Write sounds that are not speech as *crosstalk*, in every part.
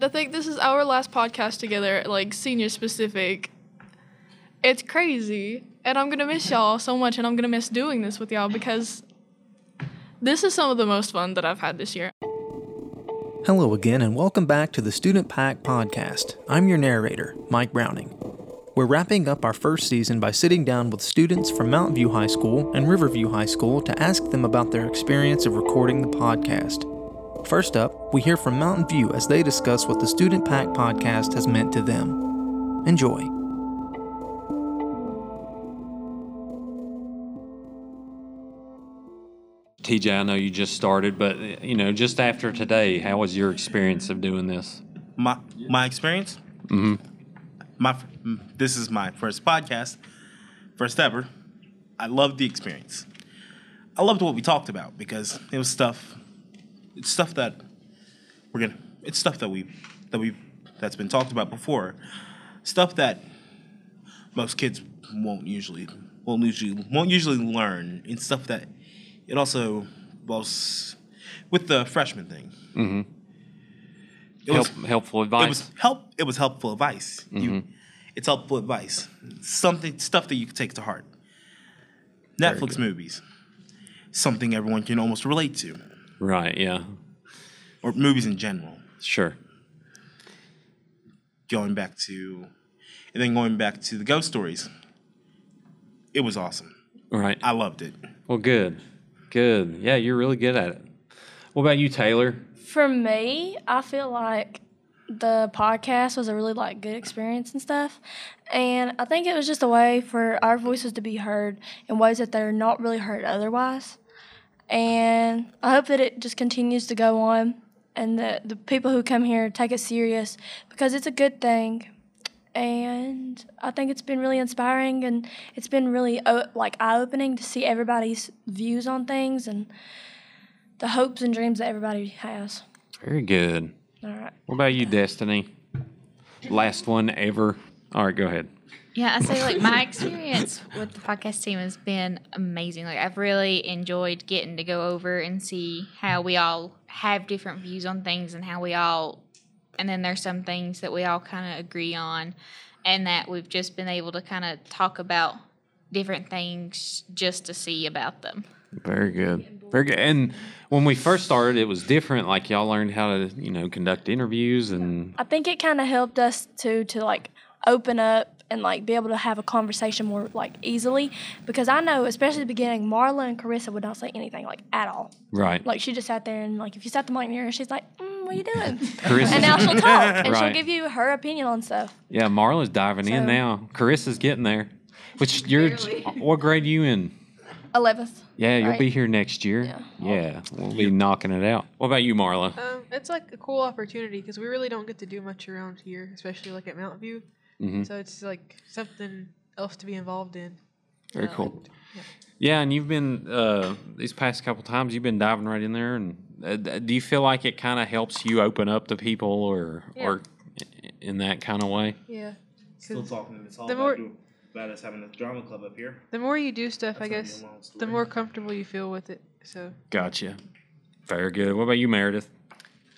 I think this is our last podcast together, like senior specific. It's crazy. And I'm going to miss y'all so much. And I'm going to miss doing this with y'all because this is some of the most fun that I've had this year. Hello again, and welcome back to the Student Pack Podcast. I'm your narrator, Mike Browning. We're wrapping up our first season by sitting down with students from Mountain View High School and Riverview High School to ask them about their experience of recording the podcast. First up, we hear from Mountain View as they discuss what the Student Pack Podcast has meant to them. Enjoy. TJ, I know you just started, but you know, just after today, how was your experience of doing this? my my experience. Mm-hmm. My this is my first podcast, first ever. I loved the experience. I loved what we talked about because it was stuff. It's stuff that we're gonna. It's stuff that we that we that's been talked about before. Stuff that most kids won't usually won't usually won't usually learn. It's stuff that it also was with the freshman thing. Mm-hmm. It was helpful advice. it was help. It was helpful advice. Mm-hmm. it's helpful advice. Something stuff that you can take to heart. Netflix movies, something everyone can almost relate to, right. Yeah. or movies in general. Sure. Going back to, and then going back to the ghost stories. It was awesome. Right. I loved it. Well, good. Good. Yeah, you're really good at it. What about you, Taylor? For me, I feel like the podcast was a really like good experience and stuff. And I think it was just a way for our voices to be heard in ways that they're not really heard otherwise. And I hope that it just continues to go on and that the people who come here take it serious because it's a good thing. And I think it's been really inspiring and it's been really like eye opening to see everybody's views on things and the hopes and dreams that everybody has. Very good. All right. What about you, Destiny? Last one ever. All right, go ahead. Yeah, I say like my *laughs* experience with the podcast team has been amazing. Like I've really enjoyed getting to go over and see how we all have different views on things and how we all and then there's some things that we all kind of agree on and that we've just been able to kind of talk about different things just to see about them. Very good. Very good. And when we first started, it was different. Like y'all learned how to, you know, conduct interviews and I think it kind of helped us to to like open up and like be able to have a conversation more like easily because I know especially at the beginning Marla and Carissa would not say anything like at all. right. Like she just sat there and like if you sat the mic near her, she's like, mm, "What are you doing?" *laughs* Carissa's- and now she'll *laughs* talk and Right. she'll give you her opinion on stuff. Yeah, Marla's diving in now. Carissa's getting there. Which you're what grade are you in? Eleventh. Yeah, you'll Right. be here next year. Yeah. Yeah, we'll be knocking it out. What about you, Marla? Um, it's like a cool opportunity because we really don't get to do much around here, especially like at Mountain View. Mhm. So it's like something else to be involved in. Very Uh, cool. Yeah, and you've been uh, these past couple times. You've been diving right in there, and uh, do you feel like it kind of helps you open up to people, or Yeah. or in that kind of way? Yeah. Still talking to Miss Hall the about, more- do- about us having a drama club up here. The more you do stuff, I That's gonna be a guess, the more comfortable you feel with it. So Gotcha. Very good. What about you, Meredith?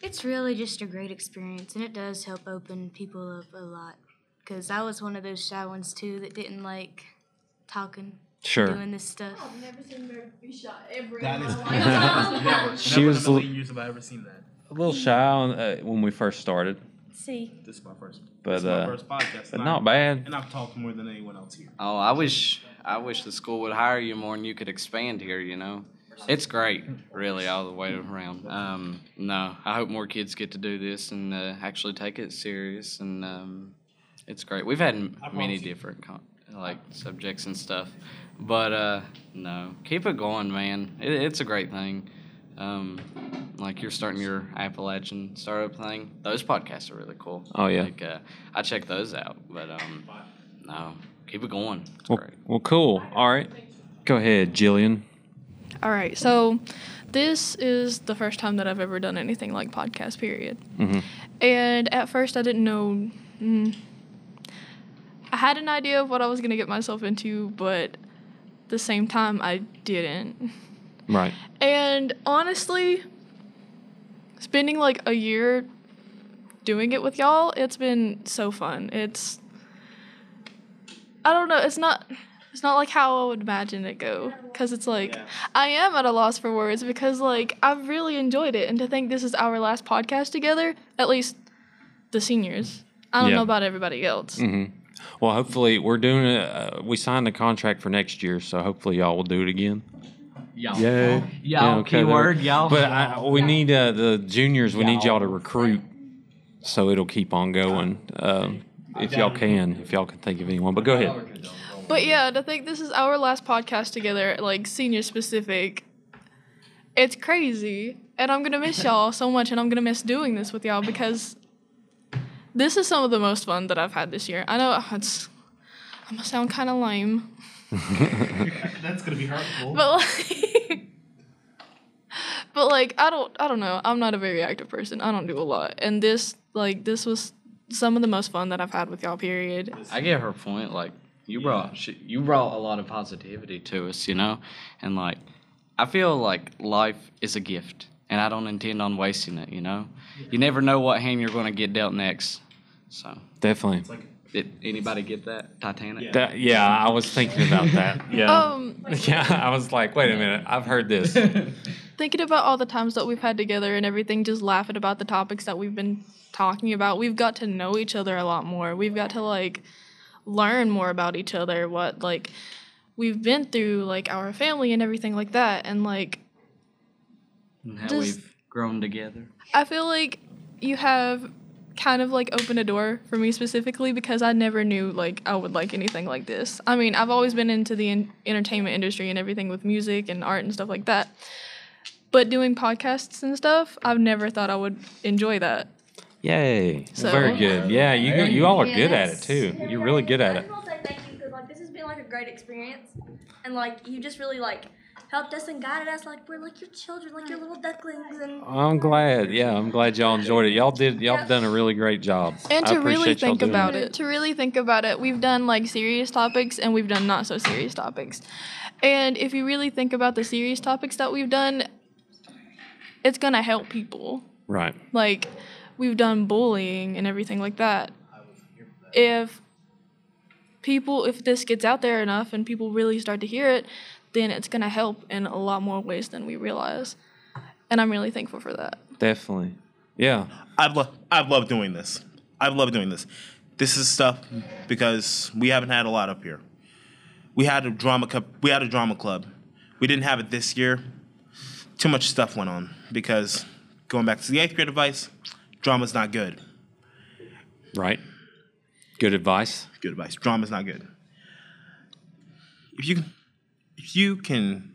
It's really just a great experience, and it does help open people up a lot. Because I was one of those shy ones too that didn't like talking, Sure. doing this stuff. I've never seen Meredith be shot ever That in is life. *laughs* never, She was in a million l- years have I ever seen that. A little shy on, uh, when we first started, See, This is my first. But, this is my uh, first podcast. but not I- bad. And I've talked more than anyone else here. Oh, I wish I wish the school would hire you more and you could expand here. You know, it's great, really, all the way around. Um, no, I hope more kids get to do this and uh, actually take it serious. And um, it's great. We've had m- I many different con- like subjects and stuff, but uh, no, keep it going, man. It, it's a great thing. Um, like you're starting your Appalachian startup thing. Those podcasts are really cool. Oh, yeah. Like uh, I check those out, but um, no, keep it going. It's Well, great. well, cool. All right. Go ahead, Jillian. All right, so this is the first time that I've ever done anything like podcast, period. Mhm. And at first, I didn't know. Mm, I had an idea of what I was going to get myself into, but at the same time, I didn't. Right. And honestly, spending like a year doing it with y'all. It's been so fun. It's I don't know. It's not. It's not like how I would imagine it go. Cause it's like I am at a loss for words because like I've really enjoyed it, and to think this is our last podcast together, at least the seniors. I don't Yeah. know about everybody else. Mm-hmm. Well, hopefully we're doing it. Uh, we signed a contract for next year, so hopefully y'all will do it again. Y'all. Yay. Y'all, okay, keyword, there- y'all. But I, we need uh, the juniors. We need y'all to Y'all. recruit, so it'll keep on going. Um, if y'all can, if y'all can think of anyone. But go ahead. But yeah, I think this is our last podcast together, like senior specific, it's crazy. And I'm gonna miss y'all so much, and I'm gonna miss doing this with y'all because this is some of the most fun that I've had this year. I know uh, it's, I'm gonna sound kind of lame, *laughs* That's gonna be hurtful. but like, *laughs* but like I don't, I don't know. I'm not a very active person. I don't do a lot, and this, like, this was some of the most fun that I've had with y'all. Period. I get her point. Like you brought sh- you brought a lot of positivity to us, you know, and like I feel like life is a gift, and I don't intend on wasting it. You know, you never know what hand you're going to get dealt next. So Definitely. did anybody get that Titanic? That, yeah, I was thinking about that. *laughs* Yeah. Um, *laughs* yeah, I was like, wait a minute, I've heard this. *laughs* thinking about all the times that we've had together and everything, just laughing about the topics that we've been talking about, we've got to know each other a lot more. We've got to like learn more about each other, what like we've been through, like our family and everything like that. And like, And how Just- we've grown together. I feel like you have kind of like opened a door for me specifically because I never knew like I would like anything like this. I mean, I've always been into the en- entertainment industry and everything with music and art and stuff like that. But doing podcasts and stuff, I've never thought I would enjoy that. Yay. So- Very good. Yeah, you you all are good at it too. You're really good at I it. just want to say thank you because like this has been like a great experience, and like you just really like helped us and guided us. Like we're like your children, like your little ducklings, and I'm glad. Yeah, I'm glad y'all enjoyed it. Y'all did. Y'all have done a really great job. And I to really appreciate y'all think doing about it, to really think about it, we've done like serious topics and we've done not so serious topics. And if you really think about the serious topics that we've done, it's gonna help people. Right. Like we've done bullying and everything like that. If people if this gets out there enough and people really start to hear it, then it's gonna help in a lot more ways than we realize. And I'm really thankful for that. Definitely. Yeah. I've lo- I've loved doing this. I've loved doing this. This is stuff because we haven't had a lot up here. We had a drama cup. We had a drama club. We didn't have it this year. Too much stuff went on because going back to the eighth grade advice, drama's not good. Right. Good advice. Good advice. Drama's not good. If you can, if you can,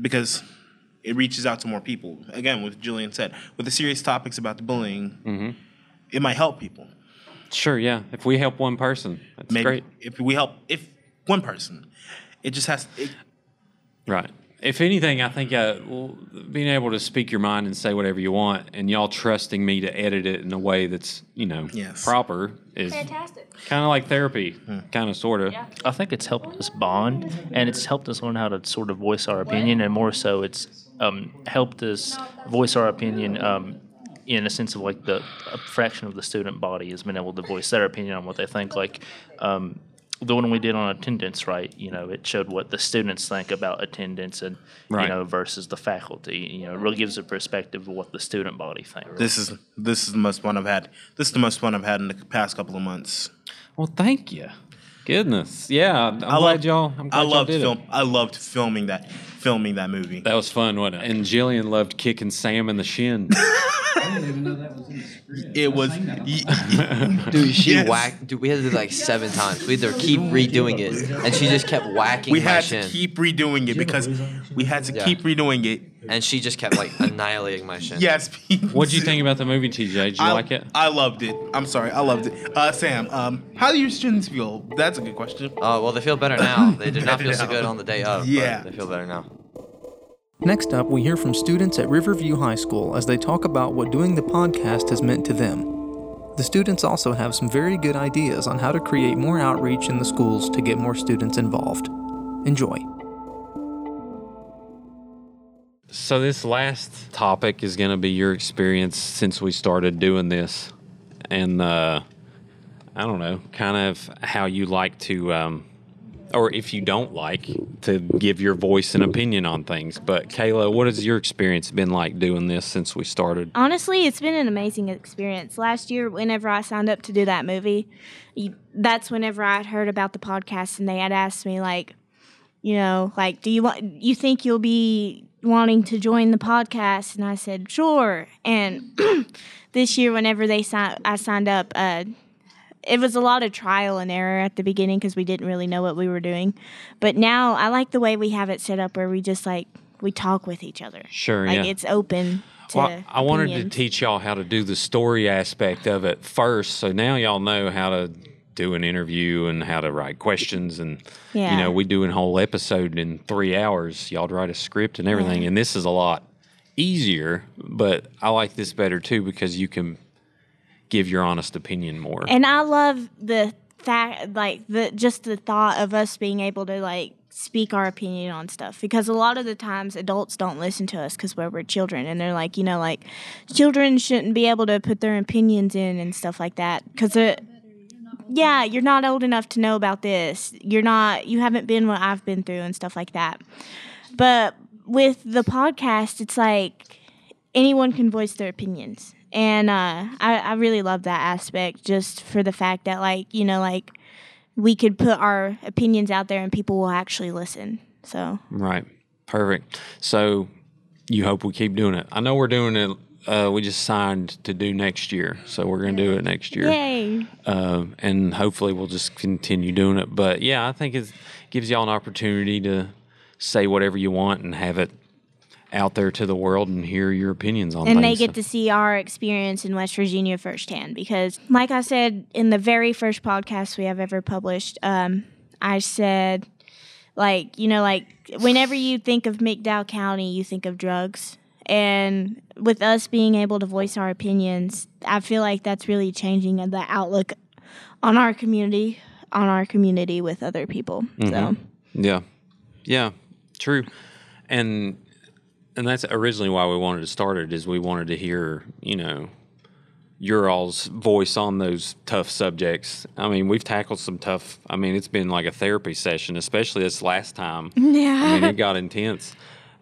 because it reaches out to more people. Again, what Julian said, with the serious topics about the bullying, Mm-hmm. it might help people. Sure. Yeah. If we help one person, that's maybe great. if we help if one person it just has it, Right. If anything, I think uh, being able to speak your mind and say whatever you want, and y'all trusting me to edit it in a way that's you know Yes. proper is fantastic. kind of like therapy, kind of sort of. I think it's helped us bond, and it's helped us learn how to sort of voice our opinion, and more so, it's um, helped us voice our opinion um, in a sense of like the a fraction of the student body has been able to voice their opinion on what they think. Like um, the one we did on attendance, right? You know, it showed what the students think about attendance, and Right. you know, versus the faculty. You know, it really gives a perspective of what the student body thinks. this is this is the most fun i've had this is the most fun i've had in the past couple of months Well, thank you. Goodness, yeah. I'm I glad loved- y'all. I'm glad i y'all loved did film It. i loved filming that filming that movie That was fun, wasn't it? And Jillian loved kicking Sam in the shin. *laughs* it was *laughs* Dude, she Yes. whacked. Dude, we had to do like seven times. We had to keep redoing it, and she just kept whacking we my had shin. to keep redoing it because we had to Yeah. keep redoing it and she just kept like annihilating my shin. yes What do you think about the movie, TJ? Did you I, like it? I loved it. I'm sorry, I loved it. Uh, Sam, um, how do your students feel? That's a good question. Oh well, they feel better now. They did not *laughs* feel so now. good on the day of. Yeah. but they feel better now. Next up, we hear from students at Riverview High School as they talk about what doing the podcast has meant to them. The students also have some very good ideas on how to create more outreach in the schools to get more students involved. Enjoy. So this last topic is going to be your experience since we started doing this, and uh, I don't know, kind of how you like to, um, or if you don't like to give your voice and opinion on things. But Kayla, what has your experience been like doing this since we started? Honestly, it's been an amazing experience. Last year, whenever I signed up to do that movie, that's whenever I heard about the podcast, and they had asked me like, you know, like, do you want? You think you'll be wanting to join the podcast? And I said, sure. And *clears throat* this year, whenever they signed, I signed up. Uh, it was a lot of trial and error at the beginning because we didn't really know what we were doing. But now I like the way we have it set up where we just like we talk with each other. Sure, like yeah. it's open to. Well, I wanted to teach y'all how to do the story aspect of it first, so now y'all know how to do an interview and how to write questions and you know we do a whole episode in three hours y'all write a script and everything Yeah. and this is a lot easier but i like this better too because you can give your honest opinion more. And I love the fact, like the just the thought of us being able to like speak our opinion on stuff. Because a lot of the times adults don't listen to us because we're, we're children. And they're like you know like children shouldn't be able to put their opinions in and stuff like that. Because it yeah you're not old enough to know about this. You're not you haven't been what i've been through and stuff like that. But with the podcast it's like anyone can voice their opinions and uh, I, I really love that aspect just for the fact that like you know like we could put our opinions out there and people will actually listen so Right. Perfect. So you hope we keep doing it. I know we're doing it. Uh, we just signed to do next year, so we're going to do it next year. yay Uh, and hopefully we'll just continue doing it. But yeah, I think it gives y'all an opportunity to say whatever you want and have it out there to the world and hear your opinions on and things. they get to see our experience in West Virginia firsthand. Because, like I said in the very first podcast we have ever published, um, I said, like, you know, like whenever you think of McDowell County, you think of drugs. And with us being able to voice our opinions, I feel like that's really changing the outlook on our community, on our community with other people. So. Mhm. Yeah, yeah, true, and and that's originally why we wanted to start it is we wanted to hear you know your all's voice on those tough subjects. I mean, we've tackled some tough. I mean, it's been like a therapy session, especially this last time. *laughs* Yeah. I mean, it got intense,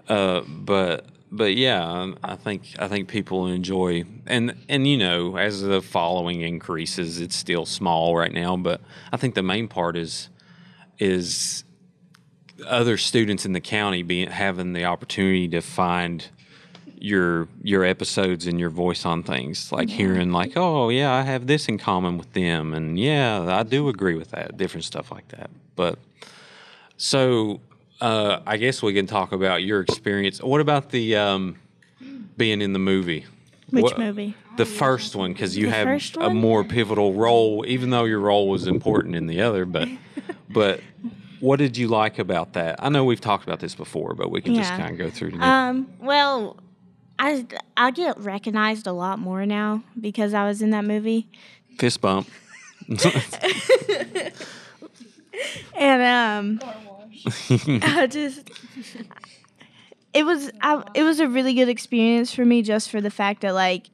uh, but. But yeah, um, I think I think people enjoy and and you know as the following increases, it's still small right now. But I think the main part is is other students in the county being having the opportunity to find your your episodes and your voice on things like hearing like oh yeah i have this in common with them and yeah i do agree with that different stuff like that. But so uh, i guess we can talk about your experience. What about the um, being in the movie? Which What- movie? the first one because you The have a more pivotal role even though your role was important in the other but *laughs* but what did you like about that? I know we've talked about this before but we can just kind of go through. Um, well, I I get recognized a lot more now because I was in that movie, fist bump. *laughs* And um, I just it was I, it was a really good experience for me just for the fact that like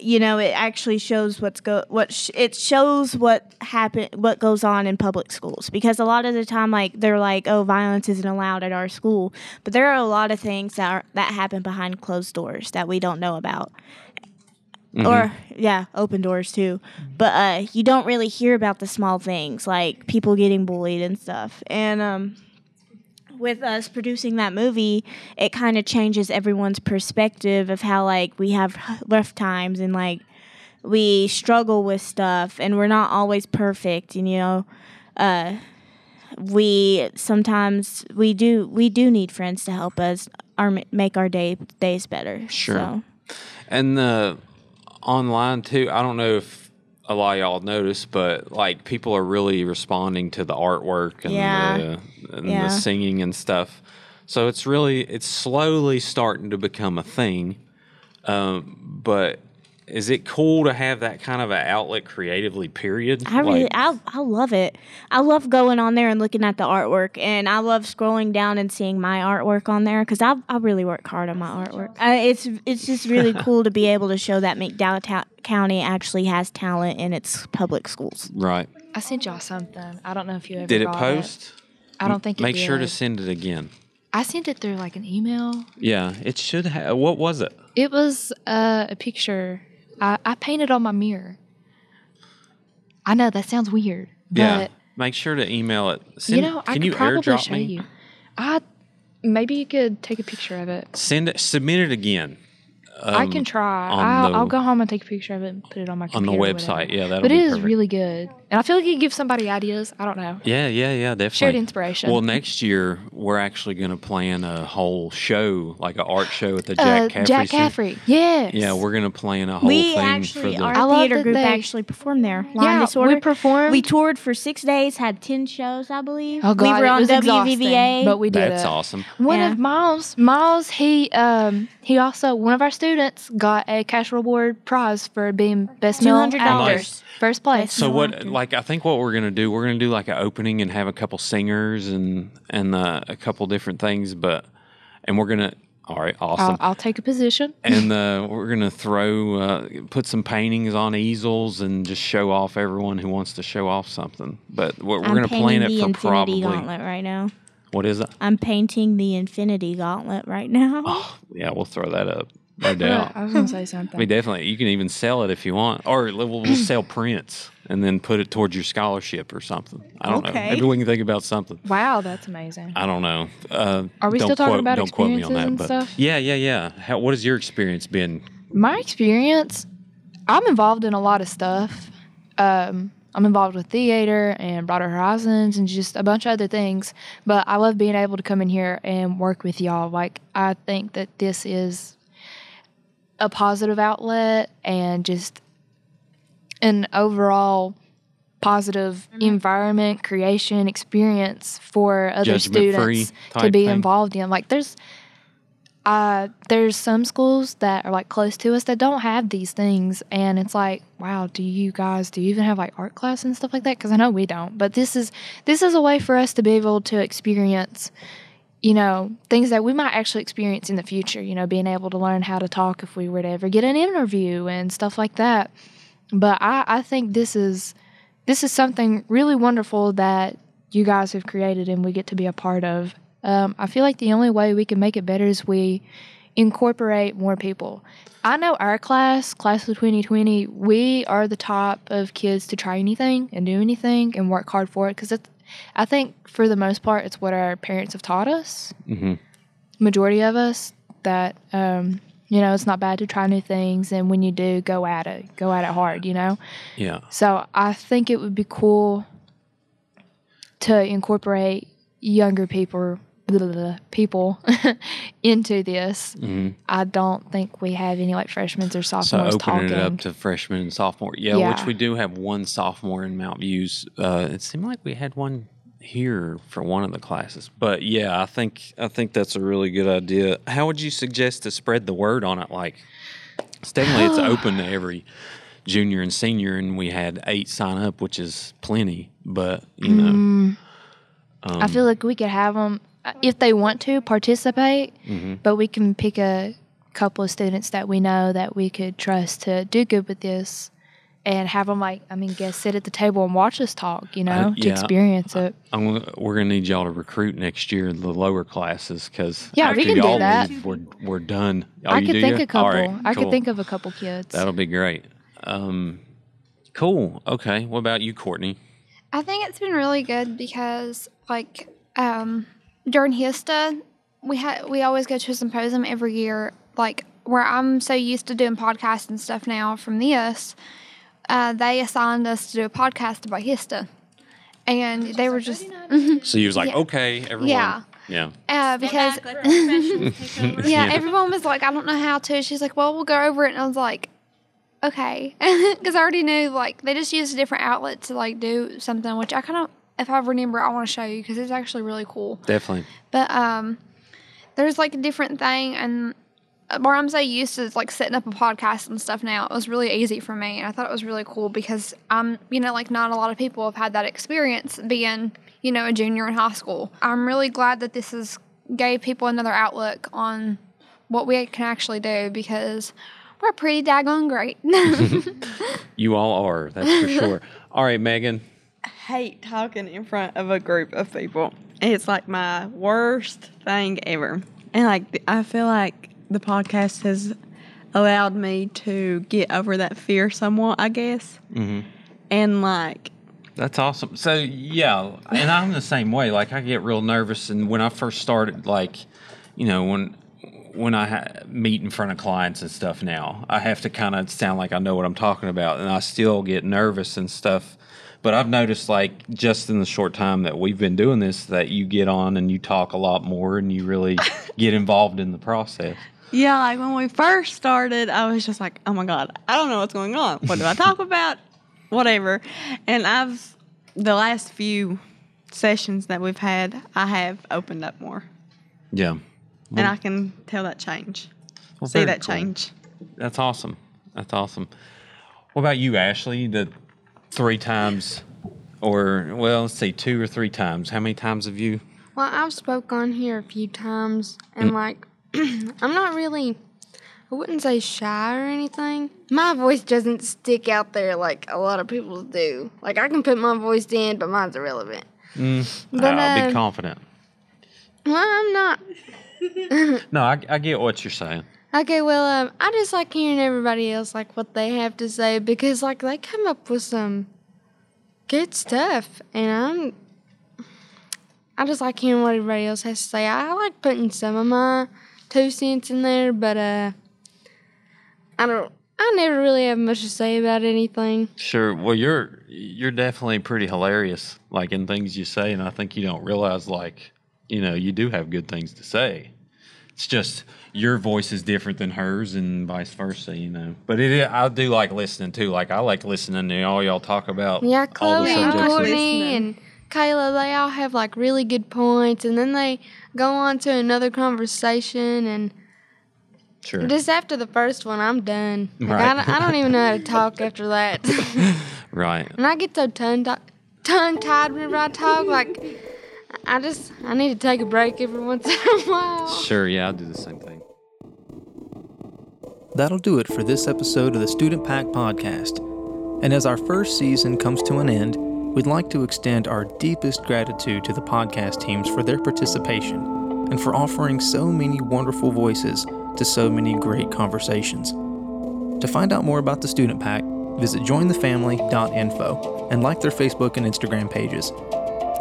you know it actually shows what's go what sh- it shows what happen what goes on in public schools. Because a lot of the time like they're like oh violence isn't allowed at our school. But there are a lot of things that are that happen behind closed doors that we don't know about. Or yeah open doors too. But uh you don't really hear about the small things like people getting bullied and stuff. And um with us producing that movie, it kind of changes everyone's perspective of how like we have rough times and like we struggle with stuff and we're not always perfect and you know uh we sometimes we do we do need friends to help us our make our day days better Sure. so. and the online too i don't know if a lot of y'all noticed but like people are really responding to the artwork and, Yeah. the, and Yeah. the singing and stuff so it's really it's slowly starting to become a thing um, but is it cool to have that kind of an outlet creatively? Period. I really, Like, I, I love it. I love going on there and looking at the artwork, and I love scrolling down and seeing my artwork on there because I, I really work hard on my artwork. I, it's it's just really *laughs* cool to be able to show that McDowell Ta- County actually has talent in its public schools. right. I sent y'all something. I don't know if you ever Did it got post? I don't think it Make sure to send it again. I sent it through like an email. Yeah, it should have. What was it? It was uh, a picture. I, I painted on my mirror. I know that sounds weird, but yeah. Make sure to email it. Send, you know, I can could you probably airdrop show me? you. I maybe you could take a picture of it. Send it. Submit it again. I um, can try. I'll, I'll go home and take a picture of it and put it on my on the website. Yeah, that'll but be it is perfect. really good, and I feel like it gives somebody ideas. I don't know. Yeah, yeah, yeah, definitely. Shared inspiration. Well, next year we're actually going to plan a whole show, like an art show at the Jack uh, Caffrey. Jack Caffrey. Yes. Yeah, we're going to plan a whole we thing actually, for the. our I theater group they- actually performed there. Line Yeah, we performed. We toured for six days, had ten shows, I believe. Oh God, we were it on was exhausting, WVVA. but we did That's it. awesome. One Yeah. of Miles, Miles, he um he also one of our students got a cash reward prize for being best male $200. actor, Nice. first place. So what? Like I think what we're gonna do, we're gonna do like an opening and have a couple singers and and uh, a couple different things, but and we're gonna. All right, awesome. I'll, I'll take a position. and uh, we're gonna throw uh, put some paintings on easels and just show off everyone who wants to show off something. But we're, we're gonna plan it for Infinity probably Gauntlet right now. what is it? I'm painting the Infinity Gauntlet right now. Oh, yeah, we'll throw that up, no *laughs* doubt. I was gonna say something. I mean, definitely you can even sell it if you want, or we'll, we'll *clears throat* sell prints and then put it towards your scholarship or something. I don't know. Maybe we can think about something. Wow, that's amazing. I don't know. Uh, Are we don't still talking quote, about don't quote me on that, experiences but and stuff? yeah, yeah, yeah. How, what has your experience been? My experience, I'm involved in a lot of stuff. Um, I'm involved with theater and Broader Horizons and just a bunch of other things. But I love being able to come in here and work with y'all. Like I think that this is a positive outlet and just an overall positive environment creation experience for other Judgment-free students to be thing. involved in. Like there's uh there's some schools that are like close to us that don't have these things. And it's like wow do you guys do you even have like art class and stuff like that? Because i know we don't. But this is this is a way for us to be able to experience you know things that we might actually experience in the future you know being able to learn how to talk if we were to ever get an interview and stuff like that but i i think this is this is something really wonderful that you guys have created and we get to be a part of. Um, I feel like the only way we can make it better is we incorporate more people. I know our class, class of 2020, we are the top of kids to try anything and do anything and work hard for it because I think for the most part, it's what our parents have taught us. hmm Majority of us that um, you know it's not bad to try new things, and when you do, go at it, go at it hard. You know. Yeah. So I think it would be cool to incorporate younger people *laughs* people *laughs* into this. hmm I don't think we have any like freshmen or sophomores. So opening talking. it up to freshmen and sophomore. Yeah, Yeah. which we do have one sophomore in Mount Views. Uh, it seemed like we had one here for one of the classes. But yeah, I think I think that's a really good idea. How would you suggest to spread the word on it? Like, it's definitely it's *sighs* open to every junior and senior, and we had eight sign up, which is plenty. But you know, Mm, um, I feel like we could have them if they want to participate, mhm. but we can pick a couple of students that we know that we could trust to do good with this. And have them like I mean, guess sit at the table and watch us talk, you know, to yeah. experience it. I'm, we're gonna need y'all to recruit next year the lower classes because Yeah, we can do y'all that. leave, we're we're done. Oh, I could do think ya? a couple. All right, I could think of a couple kids. That'll be great. Um, cool. Okay. What about you, Courtney? I think it's been really good because like um, during HSTA, we had we always go to a symposium every year. Like where I'm so used to doing podcasts and stuff now from this, uh, they assigned us to do a podcast about HSTA, and they were just *laughs* So you was like, Yeah. okay, everyone. Yeah. Yeah. uh, because *laughs* yeah, Yeah. everyone was like, I don't know how to. She's like, well, we'll go over it, and I was like, okay, *laughs* because I already knew like they just used a different outlet to like do something, which I kind of, if I remember, I want to show you because it's actually really cool. Definitely. But um, there's like a different thing, and where I'm so used to like setting up a podcast and stuff now, it was really easy for me. And I thought it was really cool because I'm, you know, like not a lot of people have had that experience being, you know, a junior in high school. I'm really glad that this has gave people another outlook on what we can actually do because we're pretty daggone great. *laughs* *laughs* You all are, that's for sure. All right, Megan. Hate talking in front of a group of people. It's like my worst thing ever. And like I feel like the podcast has allowed me to get over that fear somewhat, I guess. hmm And like That's awesome. So yeah, and I'm the same way. Like I get real nervous, and when I first started, like, you know, when when I ha- meet in front of clients and stuff now, I have to kind of sound like I know what I'm talking about, and I still get nervous and stuff. But I've noticed, like, just in the short time that we've been doing this, that you get on and you talk a lot more, and you really *laughs* get involved in the process. yeah, like when we first started, I was just like, oh my God, I don't know what's going on. What do I talk about? *laughs* Whatever. And I've, the last few sessions that we've had, I have opened up more. Yeah. and I can tell that change. Well, See that cool. change. That's awesome. That's awesome. What about you, Ashley? The three times, or well, let's say two or three times. How many times have you? Well, I've spoke on here a few times, and Mm. like, *clears throat* I'm not really, I wouldn't say shy or anything. My voice doesn't stick out there like a lot of people's do. Like, I can put my voice in, but mine's irrelevant. Mm, But, I'll be uh, confident. Well, I'm not. *laughs* No, I, I get what you're saying. Okay, well, um, I just like hearing everybody else like what they have to say because like they come up with some good stuff, and I'm. I just like hearing what everybody else has to say. I like putting some of my two cents in there, but uh, I don't. I never really have much to say about anything. Sure. Well, you're you're definitely pretty hilarious, like in things you say, and I think you don't realize, like, you know, you do have good things to say. It's just your voice is different than hers, and vice versa, you know. But it, I do like listening too. Like I like listening to all y'all talk about Yeah, all the Chloe and Courtney and Kayla, they all have like really good points, and then they go on to another conversation, and Sure. just after the first one, I'm done. Like, I, Right. don't, I don't even know how to talk *laughs* after that. *laughs* Right. and I get so tongue tongue tied whenever I talk. Like, I just I need to take a break every once in a *laughs* while. Sure. Yeah, I do the same thing. That'll do it for this episode of the Student Pack Podcast. And as our first season comes to an end, we'd like to extend our deepest gratitude to the podcast teams for their participation and for offering so many wonderful voices to so many great conversations. To find out more about the Student Pack, visit jointhefamily.info and like their Facebook and Instagram pages.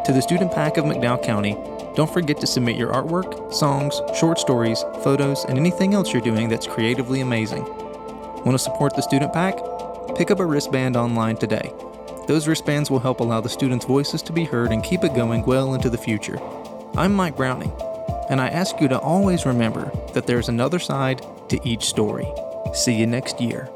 To the Student Pack of McDowell County, don't forget to submit your artwork, songs, short stories, photos, and anything else you're doing that's creatively amazing. Want to support the Student Pack? Pick up a wristband online today. Those wristbands will help allow the students' voices to be heard and keep it going well into the future. I'm Mike Browning, and I ask you to always remember that there's another side to each story. See you next year.